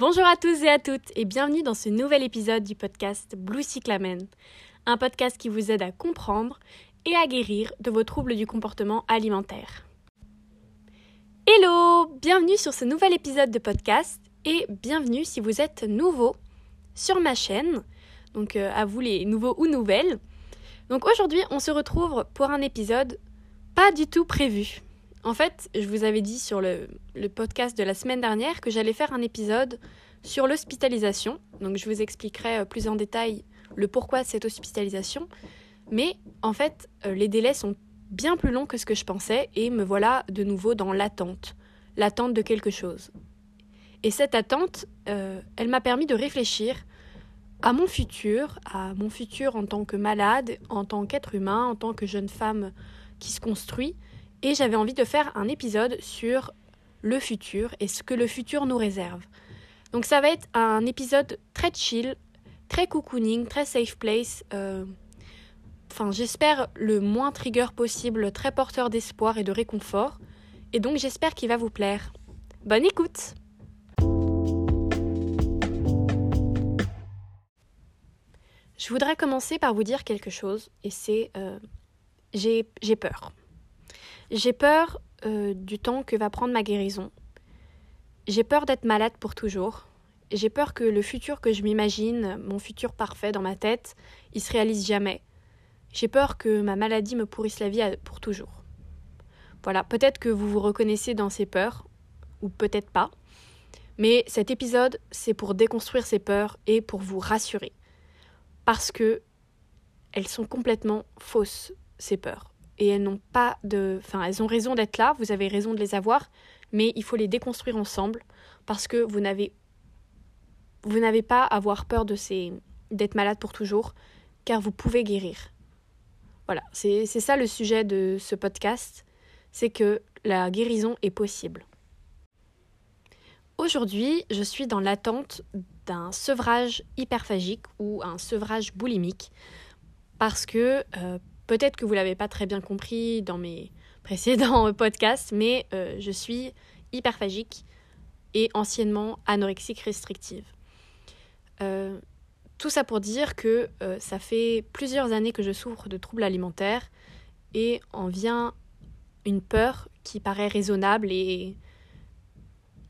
Bonjour à tous et à toutes et bienvenue dans ce nouvel épisode du podcast Blue Cyclamen, un podcast qui vous aide à comprendre et à guérir de vos troubles du comportement alimentaire. Hello, bienvenue sur ce nouvel épisode de podcast et bienvenue si vous êtes nouveau sur ma chaîne. Donc euh, à vous les nouveaux ou nouvelles. Donc aujourd'hui, on se retrouve pour un épisode pas du tout prévu. En fait, je vous avais dit sur le, podcast de la semaine dernière que j'allais faire un épisode sur l'hospitalisation. Donc je vous expliquerai euh, plus en détail le pourquoi de cette hospitalisation. Mais en fait, euh, les délais sont bien plus longs que ce que je pensais et me voilà de nouveau dans l'attente. L'attente de quelque chose. Et cette attente, euh, elle m'a permis de réfléchir à mon futur, à mon futur en tant que malade, en tant qu'être humain, en tant que jeune femme qui se construit, et j'avais envie de faire un épisode sur le futur et ce que le futur nous réserve. Donc ça va être un épisode très chill, très cocooning, très safe place. Euh, enfin, j'espère le moins trigger possible, très porteur d'espoir et de réconfort. Et donc j'espère qu'il va vous plaire. Bonne écoute Je voudrais commencer par vous dire quelque chose, et c'est euh, j'ai peur. J'ai peur euh, du temps que va prendre ma guérison. J'ai peur d'être malade pour toujours. J'ai peur que le futur que je m'imagine, mon futur parfait dans ma tête, il se réalise jamais. J'ai peur que ma maladie me pourrisse la vie pour toujours. Voilà, peut-être que vous vous reconnaissez dans ces peurs, ou peut-être pas. Mais cet épisode, c'est pour déconstruire ces peurs et pour vous rassurer. Parce que elles sont complètement fausses, ces peurs et elles n'ont pas de. Enfin, elles ont raison d'être là, vous avez raison de les avoir, mais il faut les déconstruire ensemble parce que vous n'avez. Vous n'avez pas à avoir peur de ces d'être malade pour toujours, car vous pouvez guérir. Voilà, c'est ça le sujet de ce podcast, c'est que la guérison est possible. Aujourd'hui, je suis dans l'attente d'un sevrage hyperphagique ou un sevrage boulimique parce que euh, Peut-être que vous l'avez pas très bien compris dans mes précédents podcasts, mais euh, je suis hyperphagique et anciennement anorexique restrictive. Euh, tout ça pour dire que euh, ça fait plusieurs années que je souffre de troubles alimentaires et en vient une peur qui paraît raisonnable et,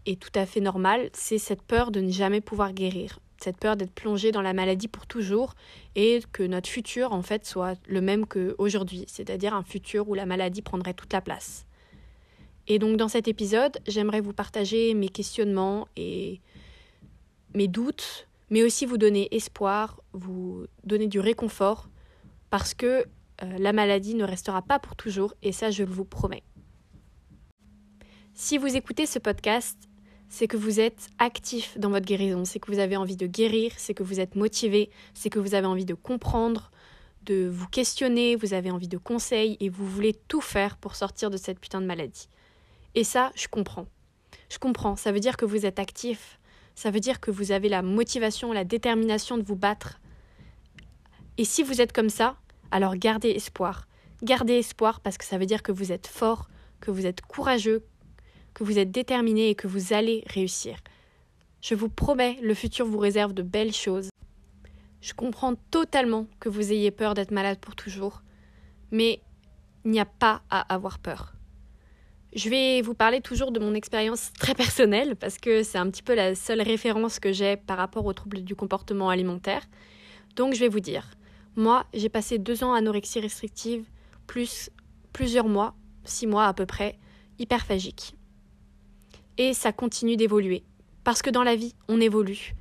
et tout à fait normale, c'est cette peur de ne jamais pouvoir guérir cette peur d'être plongé dans la maladie pour toujours et que notre futur en fait soit le même qu'aujourd'hui, c'est-à-dire un futur où la maladie prendrait toute la place. Et donc dans cet épisode, j'aimerais vous partager mes questionnements et mes doutes, mais aussi vous donner espoir, vous donner du réconfort, parce que euh, la maladie ne restera pas pour toujours, et ça je vous promets. Si vous écoutez ce podcast, c'est que vous êtes actif dans votre guérison, c'est que vous avez envie de guérir, c'est que vous êtes motivé, c'est que vous avez envie de comprendre, de vous questionner, vous avez envie de conseils et vous voulez tout faire pour sortir de cette putain de maladie. Et ça, je comprends. Je comprends, ça veut dire que vous êtes actif, ça veut dire que vous avez la motivation, la détermination de vous battre. Et si vous êtes comme ça, alors gardez espoir. Gardez espoir parce que ça veut dire que vous êtes fort, que vous êtes courageux, que vous êtes déterminé et que vous allez réussir. Je vous promets, le futur vous réserve de belles choses. Je comprends totalement que vous ayez peur d'être malade pour toujours, mais il n'y a pas à avoir peur. Je vais vous parler toujours de mon expérience très personnelle parce que c'est un petit peu la seule référence que j'ai par rapport aux troubles du comportement alimentaire. Donc je vais vous dire, moi j'ai passé deux ans anorexie restrictive plus plusieurs mois, six mois à peu près, hyperphagique et ça continue d'évoluer. Parce que dans la vie, on évolue.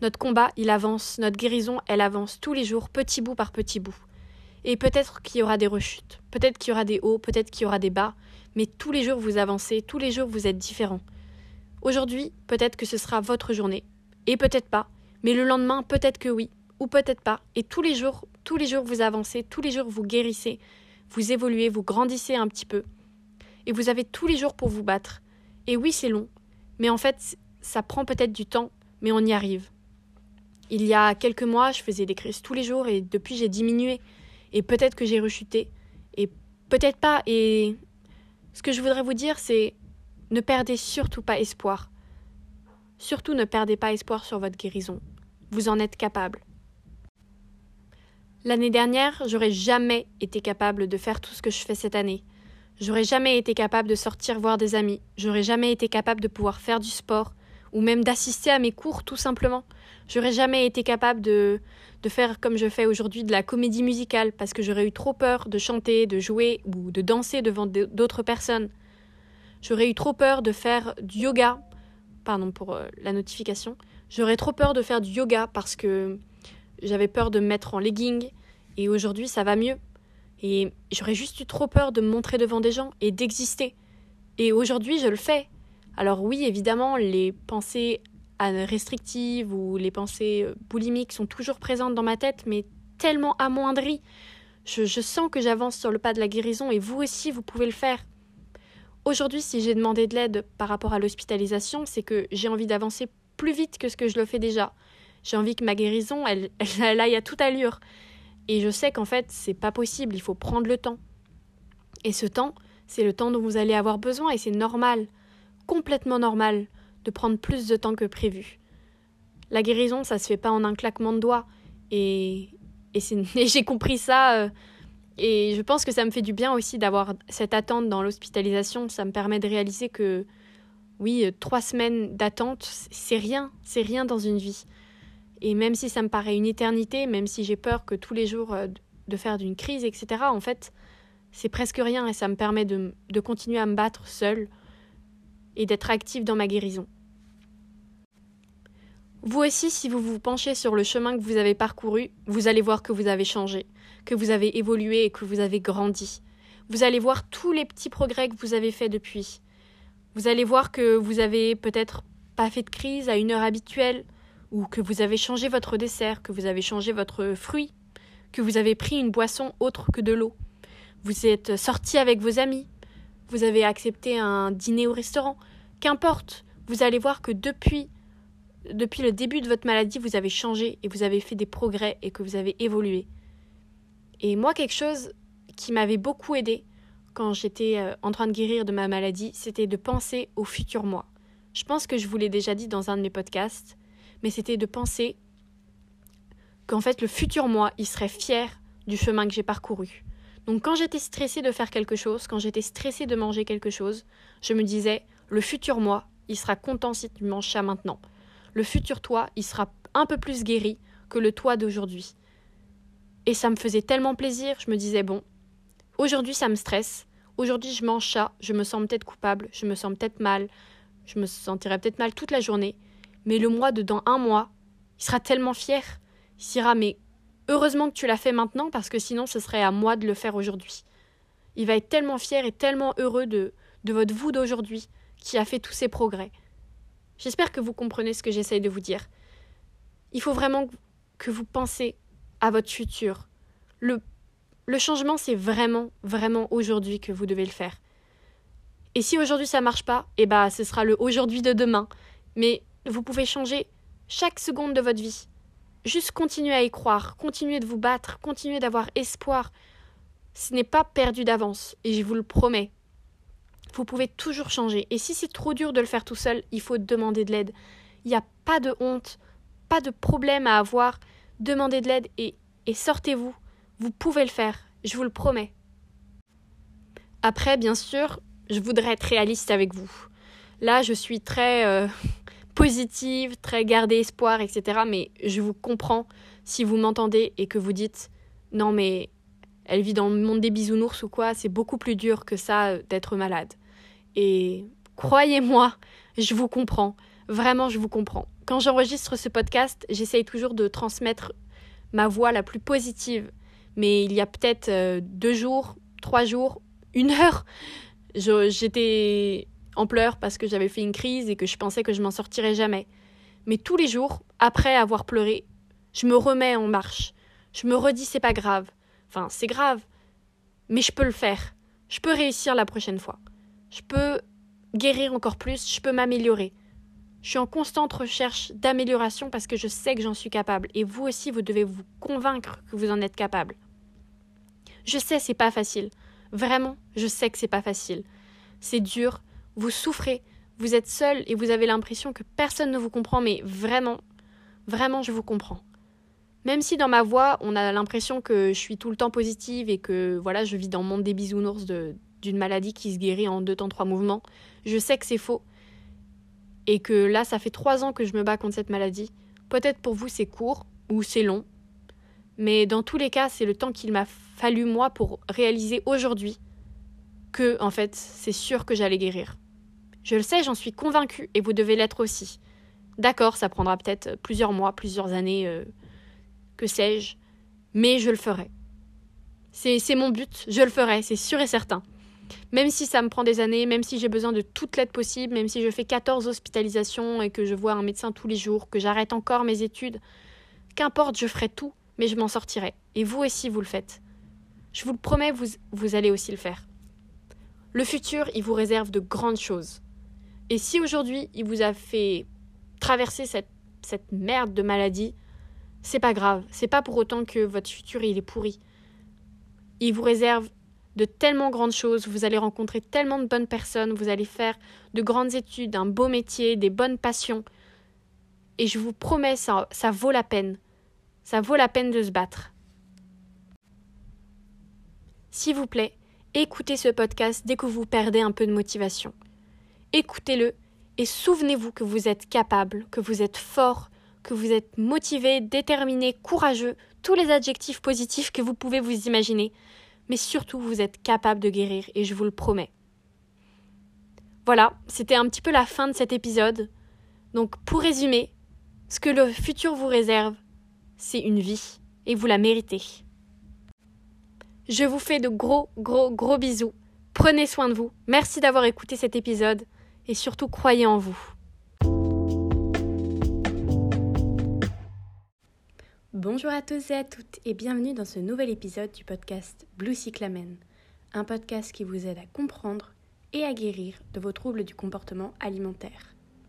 Notre combat, il avance, notre guérison, elle avance tous les jours, petit bout par petit bout. Et peut-être qu'il y aura des rechutes, peut-être qu'il y aura des hauts, peut-être qu'il y aura des bas, mais tous les jours vous avancez, tous les jours vous êtes différents. Aujourd'hui, peut-être que ce sera votre journée, et peut-être pas, mais le lendemain, peut-être que oui, ou peut-être pas, et tous les jours, tous les jours vous avancez, tous les jours vous guérissez, vous évoluez, vous grandissez un petit peu, et vous avez tous les jours pour vous battre. Et oui, c'est long, mais en fait, ça prend peut-être du temps, mais on y arrive. Il y a quelques mois, je faisais des crises tous les jours et depuis, j'ai diminué. Et peut-être que j'ai rechuté. Et peut-être pas. Et ce que je voudrais vous dire, c'est ne perdez surtout pas espoir. Surtout ne perdez pas espoir sur votre guérison. Vous en êtes capable. L'année dernière, j'aurais jamais été capable de faire tout ce que je fais cette année. J'aurais jamais été capable de sortir voir des amis. J'aurais jamais été capable de pouvoir faire du sport ou même d'assister à mes cours tout simplement. J'aurais jamais été capable de, de faire comme je fais aujourd'hui de la comédie musicale parce que j'aurais eu trop peur de chanter, de jouer ou de danser devant d'autres personnes. J'aurais eu trop peur de faire du yoga. Pardon pour euh, la notification. J'aurais trop peur de faire du yoga parce que j'avais peur de me mettre en legging et aujourd'hui ça va mieux. Et j'aurais juste eu trop peur de me montrer devant des gens et d'exister. Et aujourd'hui je le fais. Alors oui, évidemment, les pensées restrictives ou les pensées euh, boulimiques sont toujours présentes dans ma tête, mais tellement amoindries. Je, sens que j'avance sur le pas de la guérison et vous aussi, vous pouvez le faire. Aujourd'hui, si j'ai demandé de l'aide par rapport à l'hospitalisation, c'est que j'ai envie d'avancer plus vite que ce que je le fais déjà. J'ai envie que ma guérison, elle, elle, aille à toute allure. Et je sais qu'en fait, c'est pas possible, il faut prendre le temps. Et ce temps, c'est le temps dont vous allez avoir besoin et c'est normal, complètement normal, de prendre plus de temps que prévu. La guérison, ça se fait pas en un claquement de doigts. Et, et, j'ai compris ça. Euh, et je pense que ça me fait du bien aussi d'avoir cette attente dans l'hospitalisation. Ça me permet de réaliser que, oui, euh, trois semaines d'attente, c'est rien. C'est rien dans une vie. Et même si ça me paraît une éternité, même si j'ai peur que tous les jours euh, de faire d'une crise, etc., en fait, c'est presque rien et ça me permet de, continuer à me battre seule et d'être active dans ma guérison. Vous aussi, si vous vous penchez sur le chemin que vous avez parcouru, vous allez voir que vous avez changé, que vous avez évolué et que vous avez grandi. Vous allez voir tous les petits progrès que vous avez faits depuis. Vous allez voir que vous avez peut-être pas fait de crise à une heure habituelle, ou que vous avez changé votre dessert, que vous avez changé votre fruit, que vous avez pris une boisson autre que de l'eau. Vous êtes sorti avec vos amis, vous avez accepté un dîner au restaurant, qu'importe, vous allez voir que depuis depuis le début de votre maladie, vous avez changé et vous avez fait des progrès et que vous avez évolué. Et moi, quelque chose qui m'avait beaucoup aidé quand j'étais euh, en train de guérir de ma maladie, c'était de penser au futur moi. Je pense que je vous l'ai déjà dit dans un de mes podcasts, mais c'était de penser qu'en fait le futur moi, il serait fier du chemin que j'ai parcouru. Donc quand j'étais stressée de faire quelque chose, quand j'étais stressée de manger quelque chose, je me disais, le futur moi, il sera content si tu manges ça maintenant. Le futur toi, il sera un peu plus guéri que le toi d'aujourd'hui. Et ça me faisait tellement plaisir, je me disais, bon, aujourd'hui ça me stresse, aujourd'hui je mange ça, je me sens peut-être coupable, je me sens peut-être mal, je me sentirai peut-être mal toute la journée, mais le mois de dans un mois, il sera tellement fier. Il dira mais heureusement que tu l'as fait maintenant parce que sinon ce serait à moi de le faire aujourd'hui. Il va être tellement fier et tellement heureux de, de votre vous d'aujourd'hui qui a fait tous ces progrès. J'espère que vous comprenez ce que j'essaye de vous dire. Il faut vraiment que vous pensez à votre futur. Le, le changement, c'est vraiment, vraiment aujourd'hui que vous devez le faire. Et si aujourd'hui ça marche pas, eh bah ce sera le aujourd'hui de demain. Mais vous pouvez changer chaque seconde de votre vie. Juste continuez à y croire, continuez de vous battre, continuez d'avoir espoir. Ce n'est pas perdu d'avance, et je vous le promets. Vous pouvez toujours changer. Et si c'est trop dur de le faire tout seul, il faut demander de l'aide. Il n'y a pas de honte, pas de problème à avoir. Demandez de l'aide et, sortez-vous. Vous pouvez le faire, je vous le promets. Après, bien sûr, je voudrais être réaliste avec vous. Là, je suis très euh, positive, très garder espoir, etc. Mais je vous comprends si vous m'entendez et que vous dites non mais elle vit dans le monde des bisounours ou quoi, c'est beaucoup plus dur que ça euh, d'être malade. Et croyez-moi, je vous comprends. Vraiment, je vous comprends. Quand j'enregistre ce podcast, j'essaye toujours de transmettre ma voix la plus positive. Mais il y a peut-être euh, deux jours, trois jours, une heure, j'étais en pleurs parce que j'avais fait une crise et que je pensais que je m'en sortirais jamais. Mais tous les jours, après avoir pleuré, je me remets en marche. Je me redis c'est pas grave. Enfin, c'est grave. Mais je peux le faire. Je peux réussir la prochaine fois. Je peux guérir encore plus, je peux m'améliorer. Je suis en constante recherche d'amélioration parce que je sais que j'en suis capable et vous aussi vous devez vous convaincre que vous en êtes capable. Je sais c'est pas facile. Vraiment, je sais que c'est pas facile. C'est dur, vous souffrez, vous êtes seul et vous avez l'impression que personne ne vous comprend, mais vraiment, vraiment, je vous comprends. Même si dans ma voix, on a l'impression que je suis tout le temps positive et que voilà, je vis dans le monde des bisounours d'une maladie qui se guérit en deux temps, trois mouvements, je sais que c'est faux. Et que là, ça fait trois ans que je me bats contre cette maladie. Peut-être pour vous, c'est court ou c'est long. Mais dans tous les cas, c'est le temps qu'il m'a fallu, moi, pour réaliser aujourd'hui que, en fait, c'est sûr que j'allais guérir. Je le sais, j'en suis convaincue, et vous devez l'être aussi. D'accord, ça prendra peut-être plusieurs mois, plusieurs années, euh, que sais-je, mais je le ferai. C'est mon but, je le ferai, c'est sûr et certain. Même si ça me prend des années, même si j'ai besoin de toute l'aide possible, même si je fais 14 hospitalisations et que je vois un médecin tous les jours, que j'arrête encore mes études, qu'importe, je ferai tout, mais je m'en sortirai. Et vous aussi, vous le faites. Je vous le promets, vous, vous allez aussi le faire. Le futur, il vous réserve de grandes choses. Et si aujourd'hui, il vous a fait traverser cette, cette merde de maladie, c'est pas grave. C'est pas pour autant que votre futur, il est pourri. Il vous réserve de tellement grandes choses, vous allez rencontrer tellement de bonnes personnes, vous allez faire de grandes études, un beau métier, des bonnes passions. Et je vous promets, ça, ça vaut la peine. Ça vaut la peine de se battre. S'il vous plaît, écoutez ce podcast dès que vous perdez un peu de motivation. Écoutez-le et souvenez-vous que vous êtes capable, que vous êtes fort, que vous êtes motivé, déterminé, courageux, tous les adjectifs positifs que vous pouvez vous imaginer mais surtout vous êtes capable de guérir et je vous le promets. Voilà, c'était un petit peu la fin de cet épisode. Donc pour résumer, ce que le futur vous réserve, c'est une vie et vous la méritez. Je vous fais de gros, gros, gros bisous. Prenez soin de vous. Merci d'avoir écouté cet épisode et surtout croyez en vous. Bonjour à tous et à toutes et bienvenue dans ce nouvel épisode du podcast Blue Cyclamen, un podcast qui vous aide à comprendre et à guérir de vos troubles du comportement alimentaire.